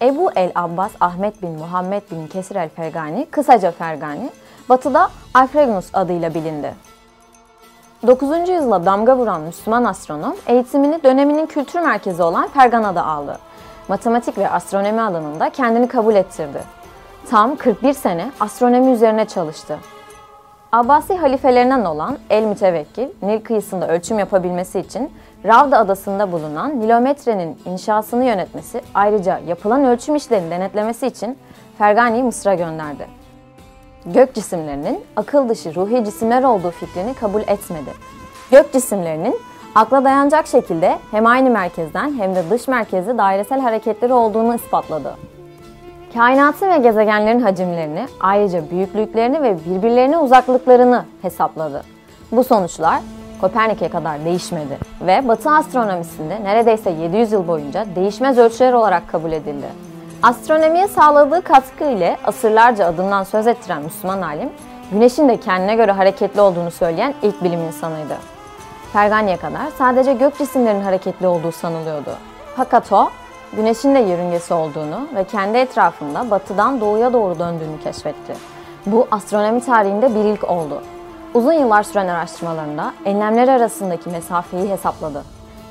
el Abbas Ahmet bin Muhammed bin Kesir el Fergani, kısaca Fergani, batıda Alfraganus adıyla bilindi. 9. yüzyıla damga vuran Müslüman astronom eğitimini döneminin kültür merkezi olan Fergana'da aldı. Matematik ve astronomi alanında kendini kabul ettirdi. Tam 41 sene astronomi üzerine çalıştı. Abbasi halifelerinden olan El Mütevekkil, Nil kıyısında ölçüm yapabilmesi için Ravda adasında bulunan nilometrenin inşasını yönetmesi, ayrıca yapılan ölçüm işlerini denetlemesi için Fergani'yi Mısır'a gönderdi. Gök cisimlerinin akıl dışı ruhi cisimler olduğu fikrini kabul etmedi. Gök cisimlerinin akla dayanacak şekilde hem aynı merkezden hem de dış merkezde dairesel hareketleri olduğunu ispatladı. Kainatın ve gezegenlerin hacimlerini, ayrıca büyüklüklerini ve birbirlerine uzaklıklarını hesapladı. Bu sonuçlar Kopernik'e kadar değişmedi ve Batı astronomisinde neredeyse 700 yıl boyunca değişmez ölçüler olarak kabul edildi. Astronomiye sağladığı katkı ile asırlarca adından söz ettiren Müslüman alim, Güneşin de kendine göre hareketli olduğunu söyleyen ilk bilim insanıydı. Fergani'ye kadar sadece gök cisimlerinin hareketli olduğu sanılıyordu. Fakat o, Güneşin de yörüngesi olduğunu ve kendi etrafında batıdan doğuya doğru döndüğünü keşfetti. Bu astronomi tarihinde bir ilk oldu. Uzun yıllar süren araştırmalarında enlemler arasındaki mesafeyi hesapladı.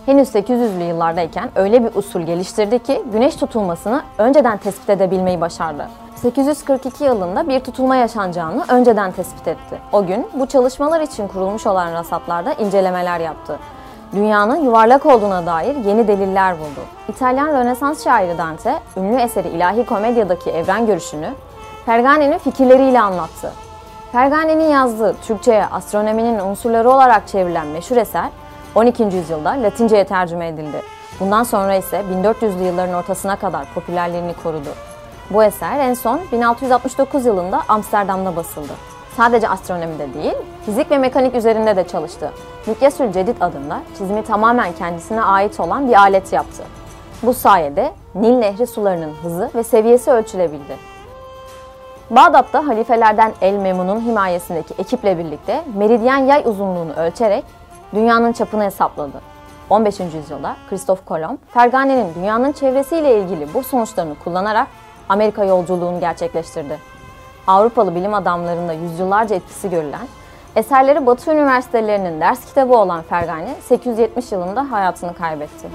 Henüz 800'lü yıllardayken öyle bir usul geliştirdi ki güneş tutulmasını önceden tespit edebilmeyi başardı. 842 yılında bir tutulma yaşanacağını önceden tespit etti. O gün bu çalışmalar için kurulmuş olan rasatlarda incelemeler yaptı. Dünyanın yuvarlak olduğuna dair yeni deliller buldu. İtalyan Rönesans şairi Dante, ünlü eseri İlahi Komedya'daki evren görüşünü Pergane'nin fikirleriyle anlattı. Pergane'nin yazdığı Türkçe'ye astronominin unsurları olarak çevrilen meşhur eser 12. yüzyılda Latince'ye tercüme edildi. Bundan sonra ise 1400'lü yılların ortasına kadar popülerliğini korudu. Bu eser en son 1669 yılında Amsterdam'da basıldı. Sadece astronomide değil, fizik ve mekanik üzerinde de çalıştı. Mikyasül Cedid adında çizimi tamamen kendisine ait olan bir alet yaptı. Bu sayede Nil Nehri sularının hızı ve seviyesi ölçülebildi. Bağdat'ta halifelerden El Memun'un himayesindeki ekiple birlikte meridyen yay uzunluğunu ölçerek dünyanın çapını hesapladı. 15. yüzyılda Kristof Kolomb, Fergane'nin dünyanın çevresiyle ilgili bu sonuçlarını kullanarak Amerika yolculuğunu gerçekleştirdi. Avrupalı bilim adamlarında yüzyıllarca etkisi görülen, eserleri Batı üniversitelerinin ders kitabı olan Fergane 870 yılında hayatını kaybetti.